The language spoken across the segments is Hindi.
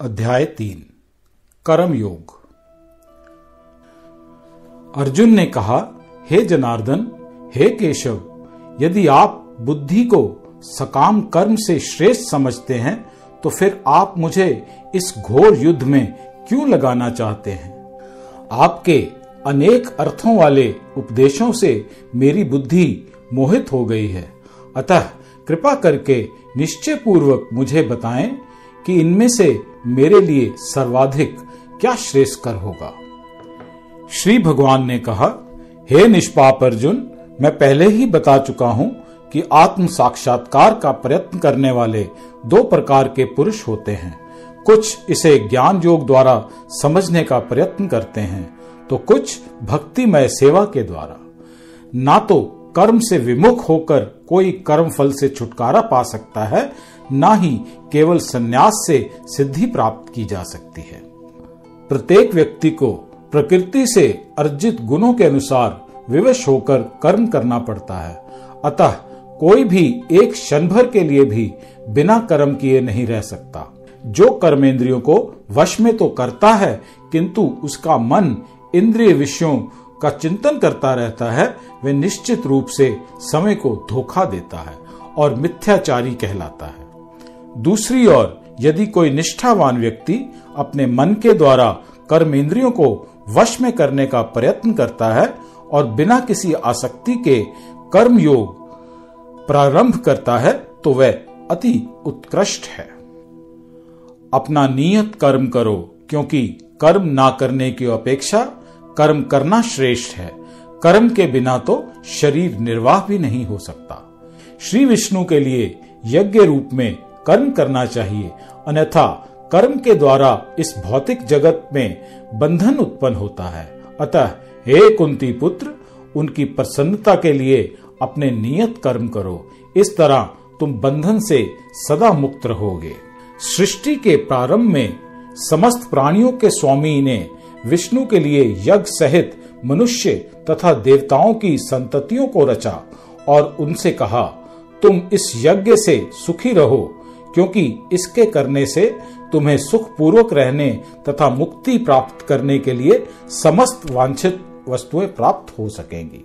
अध्याय तीन कर्म योग अर्जुन ने कहा, हे जनार्दन, हे केशव, यदि आप बुद्धि को सकाम कर्म से श्रेष्ठ समझते हैं तो फिर आप मुझे इस घोर युद्ध में क्यों लगाना चाहते हैं? आपके अनेक अर्थों वाले उपदेशों से मेरी बुद्धि मोहित हो गई है। अतः कृपा करके निश्चय पूर्वक मुझे बताएँ कि इनमें से मेरे लिए सर्वाधिक क्या श्रेष्ठ कर होगा? श्री भगवान ने कहा, हे निष्पाप अर्जुन, मैं पहले ही बता चुका हूँ कि आत्म साक्षात्कार का प्रयत्न करने वाले दो प्रकार के पुरुष होते हैं। कुछ इसे ज्ञान योग द्वारा समझने का प्रयत्न करते हैं तो कुछ भक्तिमय सेवा के द्वारा। ना तो कर्म से विमुख होकर कोई कर्म फल से छुटकारा पा सकता है ना ही केवल संन्यास से सिद्धि प्राप्त की जा सकती है। प्रत्येक व्यक्ति को प्रकृति से अर्जित गुणों के अनुसार विवश होकर कर्म करना पड़ता है। अतः कोई भी एक क्षण भर के लिए भी बिना कर्म किए नहीं रह सकता। जो कर्मेंद्रियों को वश में तो करता है, किंतु उसका मन इंद्रिय विषयों का चिंतन करता रहता है वह निश्चित रूप से समय को धोखा देता है और मिथ्याचारी कहलाता है। दूसरी ओर, यदि कोई निष्ठावान व्यक्ति अपने मन के द्वारा कर्म इंद्रियों को वश में करने का प्रयत्न करता है और बिना किसी आसक्ति के कर्म योग प्रारंभ करता है तो वह अति उत्कृष्ट है। अपना नियत कर्म करो, क्योंकि कर्म ना करने की अपेक्षा कर्म करना श्रेष्ठ है। कर्म के बिना तो शरीर निर्वाह भी नहीं हो सकता। श्री विष्णु के लिए यज्ञ रूप में कर्म करना चाहिए, अन्यथा कर्म के द्वारा इस भौतिक जगत में बंधन उत्पन्न होता है। अतः हे कुंती पुत्र, उनकी प्रसन्नता के लिए अपने नियत कर्म करो। इस तरह तुम बंधन से सदा मुक्त रहोगे। सृष्टि के प्रारंभ में समस्त प्राणियों के स्वामी ने विष्णु के लिए यज्ञ सहित मनुष्य तथा देवताओं की संततियों को रचा और उनसे कहा, तुम इस यज्ञ से सुखी रहो। क्योंकि इसके करने से तुम्हें सुख पूर्वक रहने तथा मुक्ति प्राप्त करने के लिए समस्त वांछित वस्तुएँ प्राप्त हो सकेंगी।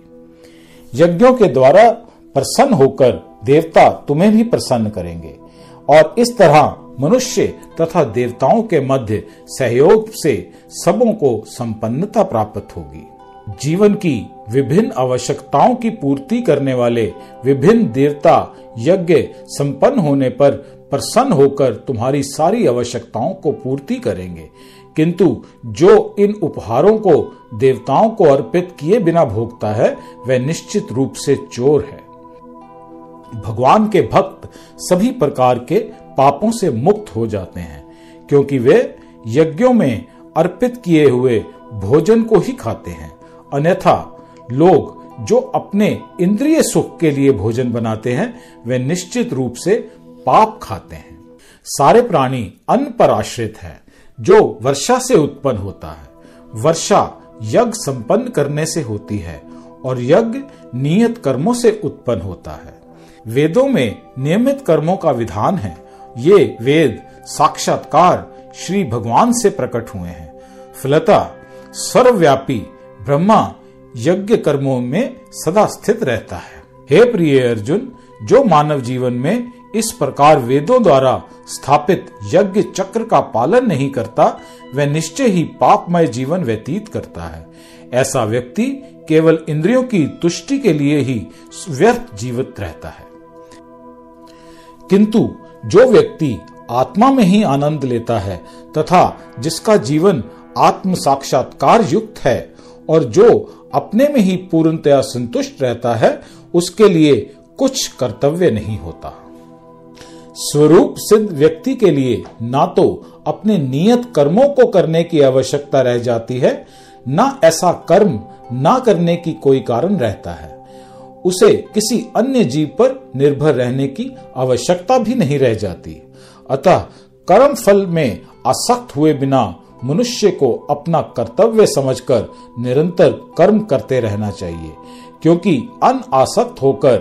यज्ञों के द्वारा प्रसन्न होकर देवता तुम्हें भी प्रसन्न करेंगे और इस तरह मनुष्य तथा देवताओं के मध्य सहयोग से सबों को संपन्नता प्राप्त होगी। जीवन की विभिन्न आवश्यकताओं की पूर्ति करने वाले विभिन्न देवता, यज्ञ संपन्न होने पर प्रसन्न होकर तुम्हारी सारी आवश्यकताओं को पूर्ति करेंगे। किंतु जो इन उपहारों को देवताओं को अर्पित किए बिना भोगता है, वह निश्चित रूप से चोर है। भगवान के भक्त सभी प्रकार के पापों से मुक्त हो जाते हैं, क्योंकि वे यज्ञों में अर्पित किए हुए भोजन को ही खाते हैं। अन्यथा लोग जो अपने इंद्रिय सुख के लिए भोजन बनाते हैं, वे निश्चित रूप से पाप खाते हैं। सारे प्राणी अन्न पर आश्रित है, जो वर्षा से उत्पन्न होता है। वर्षा यज्ञ संपन्न करने से होती है और यज्ञ नियत कर्मों से उत्पन्न होता है। वेदों में नियमित कर्मों का विधान है। ये वेद साक्षात्कार श्री भगवान से प्रकट हुए हैं। फलता सर्वव्यापी ब्रह्मा यज्ञ कर्मों में सदा स्थित रहता है। हे प्रिय अर्जुन, जो मानव जीवन में इस प्रकार वेदों द्वारा स्थापित यज्ञ चक्र का पालन नहीं करता, वह निश्चय ही पापमय जीवन व्यतीत करता है। ऐसा व्यक्ति केवल इंद्रियों की तुष्टि के लिए ही व्यर्थ जीवित रहता है। किंतु जो व्यक्ति आत्मा में ही आनंद लेता है तथा जिसका जीवन आत्म साक्षात्कार युक्त है और जो अपने में ही पूर्णतया संतुष्ट रहता है, उसके लिए कुछ कर्तव्य नहीं होता। स्वरूप सिद्ध व्यक्ति के लिए ना तो अपने नियत कर्मों को करने की आवश्यकता रह जाती है, ना ऐसा कर्म ना करने की कोई कारण रहता है। उसे किसी अन्य जीव पर निर्भर रहने की आवश्यकता भी नहीं रह जाती। अतः कर्म फल में आसक्त हुए बिना मनुष्य को अपना कर्तव्य समझकर निरंतर कर्म करते रहना चाहिए, क्योंकि अन आसक्त होकर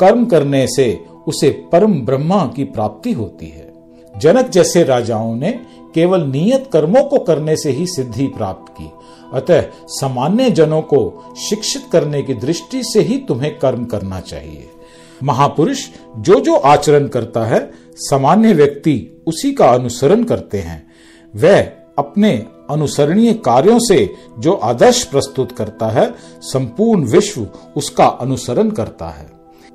कर्म करने से उसे परम ब्रह्मा की प्राप्ति होती है। जनक जैसे राजाओं ने केवल नियत कर्मों को करने से ही सिद्धि प्राप्त की, अतः सामान्य जनों को शिक्षित करने की दृष्टि से ही तुम्हें कर्म करना चाहिए। महापुरुष जो जो आचरण करता है, सामान्य व्यक्ति उसी का अनुसरण करते हैं। वह अपने अनुसरणीय कार्यों से जो आदर्श प्रस्तुत करता है, संपूर्ण विश्व उसका अनुसरण करता है।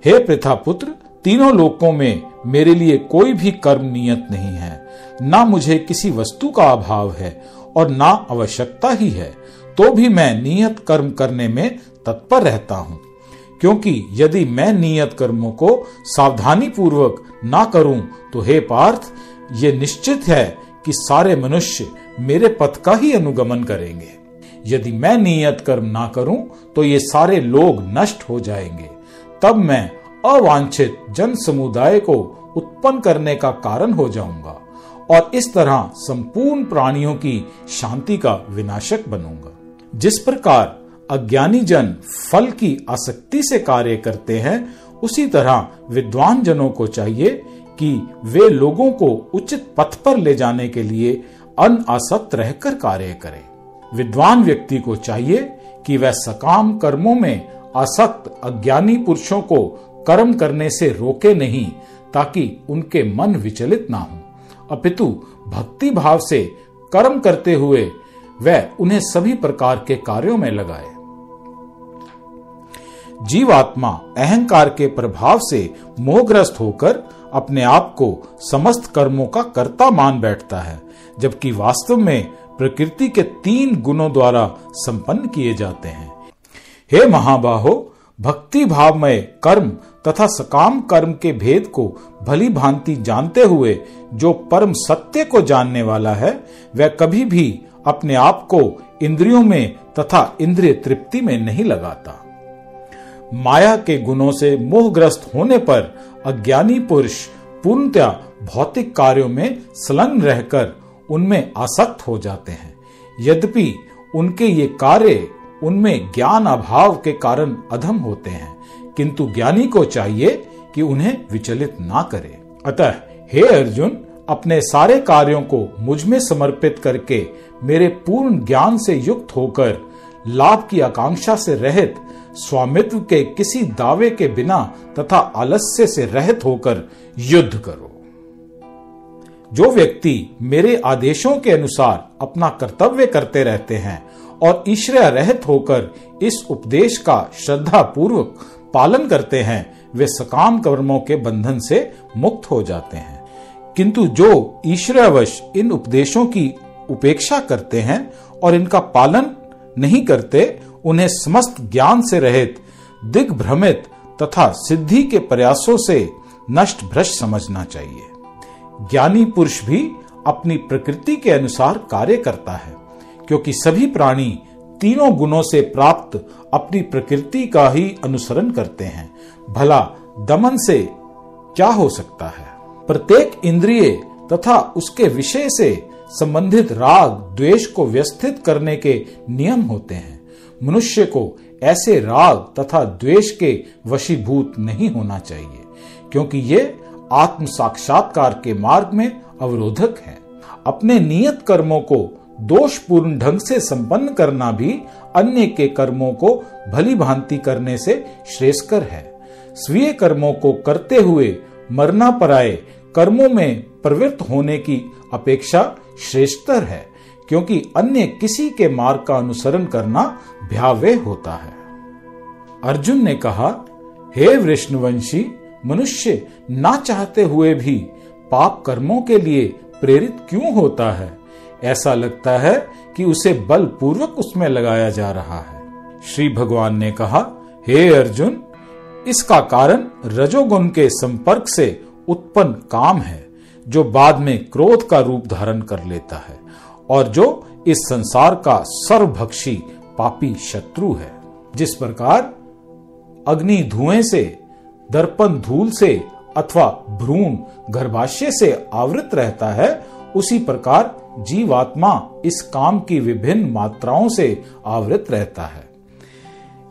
हे प्रथा पुत्र तीनों लोकों में मेरे लिए कोई भी कर्म नियत नहीं है। ना मुझे किसी वस्तु का अभाव है और ना आवश्यकता ही है। तो भी मैं नियत कर्म करने में तत्पर रहता हूँ। क्योंकि यदि मैं नियत कर्मों को सावधानी पूर्वक ना करूँ तो हे पार्थ, ये निश्चित है कि सारे मनुष्य मेरे पथ का ही अनुगमन करेंगे। यदि मैं नियत कर्म ना करूँ तो ये सारे लोग नष्ट हो जाएँगे। तब मैं अवांछित जन समुदाय को उत्पन्न करने का कारण हो जाऊँगा और इस तरह संपूर्ण प्राणियों की शांति का विनाशक बनूँगा। जिस प्रकार अज्ञानी जन फल की आसक्ति से कार्य करते हैं, उसी तरह विद्वान जनों को चाहिए कि वे लोगों को उचित पथ पर ले जाने के लिए अनासक्त रहकर कार्य करें। विद्वान व्यक्ति को चाहिए कि वह सकाम कर्मों में आसक्त अज्ञानी पुरुषों को कर्म करने से रोके नहीं, ताकि उनके मन विचलित ना हो। अपितु भक्ति भाव से कर्म करते हुए वह उन्हें सभी प्रकार के कार्यों में लगाए। जीवात्मा अहंकार के प्रभाव से मोहग्रस्त होकर अपने आप को समस्त कर्मों का कर्ता मान बैठता है, जबकि वास्तव में प्रकृति के तीन गुणों द्वारा संपन्न किए जाते हैं। हे महाबाहो भक्ति भाव में कर्म तथा सकाम कर्म के भेद को भली भांति जानते हुए जो परम सत्य को जानने वाला है, वह कभी भी अपने आप को इंद्रियों में तथा इंद्रिय तृप्ति में नहीं लगाता। माया के गुणों से मोहग्रस्त होने पर अज्ञानी पुरुष पूर्णतया भौतिक कार्यों में संलग्न रहकर उनमें आसक्त हो जाते हैं। यद्यपि उनके ये कार्य उनमें ज्ञान अभाव के कारण अधम होते हैं, किंतु ज्ञानी को चाहिए कि उन्हें विचलित ना करे। अतः, हे अर्जुन, अपने सारे कार्यों को मुझमें समर्पित करके मेरे पूर्ण ज्ञान से युक्त होकर लाभ की आकांक्षा से रहित स्वामित्व के किसी दावे के बिना तथा आलस्य से रहित होकर युद्ध करो। जो व्यक्ति मेरे आदेशों के अनुसार अपना कर्तव्य करते रहते हैं और ईश्वर रहित होकर इस उपदेश का श्रद्धा पूर्वक पालन करते हैं, वे सकाम कर्मों के बंधन से मुक्त हो जाते हैं। किंतु जो ईश्वरवश इन उपदेशों की उपेक्षा करते हैं और इनका पालन नहीं करते उन्हें समस्त ज्ञान से रहित, दिग्भ्रमित तथा सिद्धि के प्रयासों से नष्ट भ्रष्ट समझना चाहिए। ज्ञानी पुरुष भी अपनी प्रकृति के अनुसार कार्य करता है, क्योंकि सभी प्राणी तीनों गुणों से प्राप्त अपनी प्रकृति का ही अनुसरण करते हैं। भला दमन से क्या हो सकता है? प्रत्येक इंद्रिय तथा उसके विषय से संबंधित राग, द्वेष को व्यवस्थित करने के नियम होते हैं। मनुष्य को ऐसे राग तथा द्वेष के वशीभूत नहीं होना चाहिए, क्योंकि ये आत्म साक्षात्कार के मार्ग में अवरोधक है। अपने नियत कर्मों को दोषपूर्ण ढंग से संपन्न करना भी अन्य के कर्मों को भली भांति करने से श्रेष्ठकर है। स्वीय कर्मों को करते हुए मरना पराए कर्मों में प्रवृत्त होने की अपेक्षा श्रेष्ठतर है। क्योंकि अन्य किसी के मार्ग का अनुसरण करना भयावह होता है। अर्जुन ने कहा, हे विष्णुवंशी, मनुष्य ना चाहते हुए भी पाप कर्मों के लिए प्रेरित क्यों होता है? ऐसा लगता है कि उसे बलपूर्वक उसमें लगाया जा रहा है। श्री भगवान ने कहा, हे अर्जुन, इसका कारण रजोगुण के संपर्क से उत्पन्न काम है, जो बाद में क्रोध का रूप धारण कर लेता है और जो इस संसार का सर्वभक्षी पापी शत्रु है, जिस प्रकार अग्नि धुएँ से, दर्पण धूल से अथवा भ्रूण गर्भाशय से आवृत रहता है, उसी प्रकार जीवात्मा इस काम की विभिन्न मात्राओं से आवृत रहता है।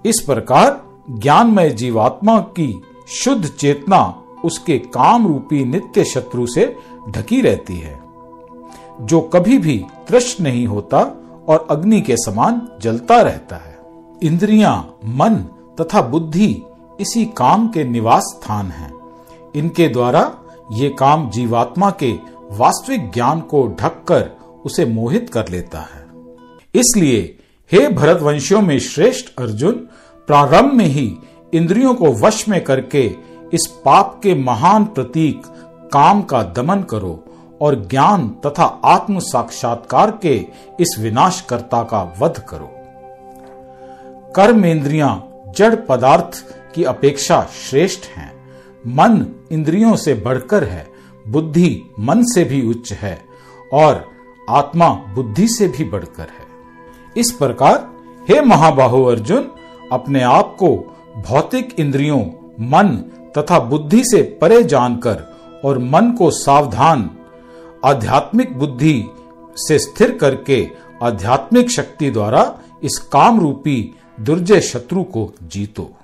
इस प्रकार ज्ञानमय जीवात्मा की शुद्ध चेतना उसके काम रूपी नित्य शत्रु से ढकी रहती है। जो कभी भी तृष्ट नहीं होता और अग्नि के समान जलता रहता है। इंद्रियाँ, मन तथा बुद्धि इसी काम के निवास स्थान हैं। इनके द्वारा ये काम जीवात्मा के वास्तविक ज्ञान को ढककर उसे मोहित कर लेता है। इसलिए हे भरतवंशियों में श्रेष्ठ अर्जुन प्रारंभ में ही इंद्रियों को वश में करके इस पाप के महान प्रतीक काम का दमन करो। और ज्ञान तथा आत्म साक्षात्कार के इस विनाशकर्ता का वध करो। कर्मेंद्रियाँ जड़ पदार्थ की अपेक्षा श्रेष्ठ हैं। मन इंद्रियों से बढ़कर है, बुद्धि मन से भी उच्च है और आत्मा बुद्धि से भी बढ़कर है। इस प्रकार हे महाबाहु अर्जुन, अपने आप को भौतिक इंद्रियों, मन तथा बुद्धि से परे जानकर और मन को सावधान आध्यात्मिक बुद्धि से स्थिर करके आध्यात्मिक शक्ति द्वारा इस काम रूपी दुर्जय शत्रु को जीतो।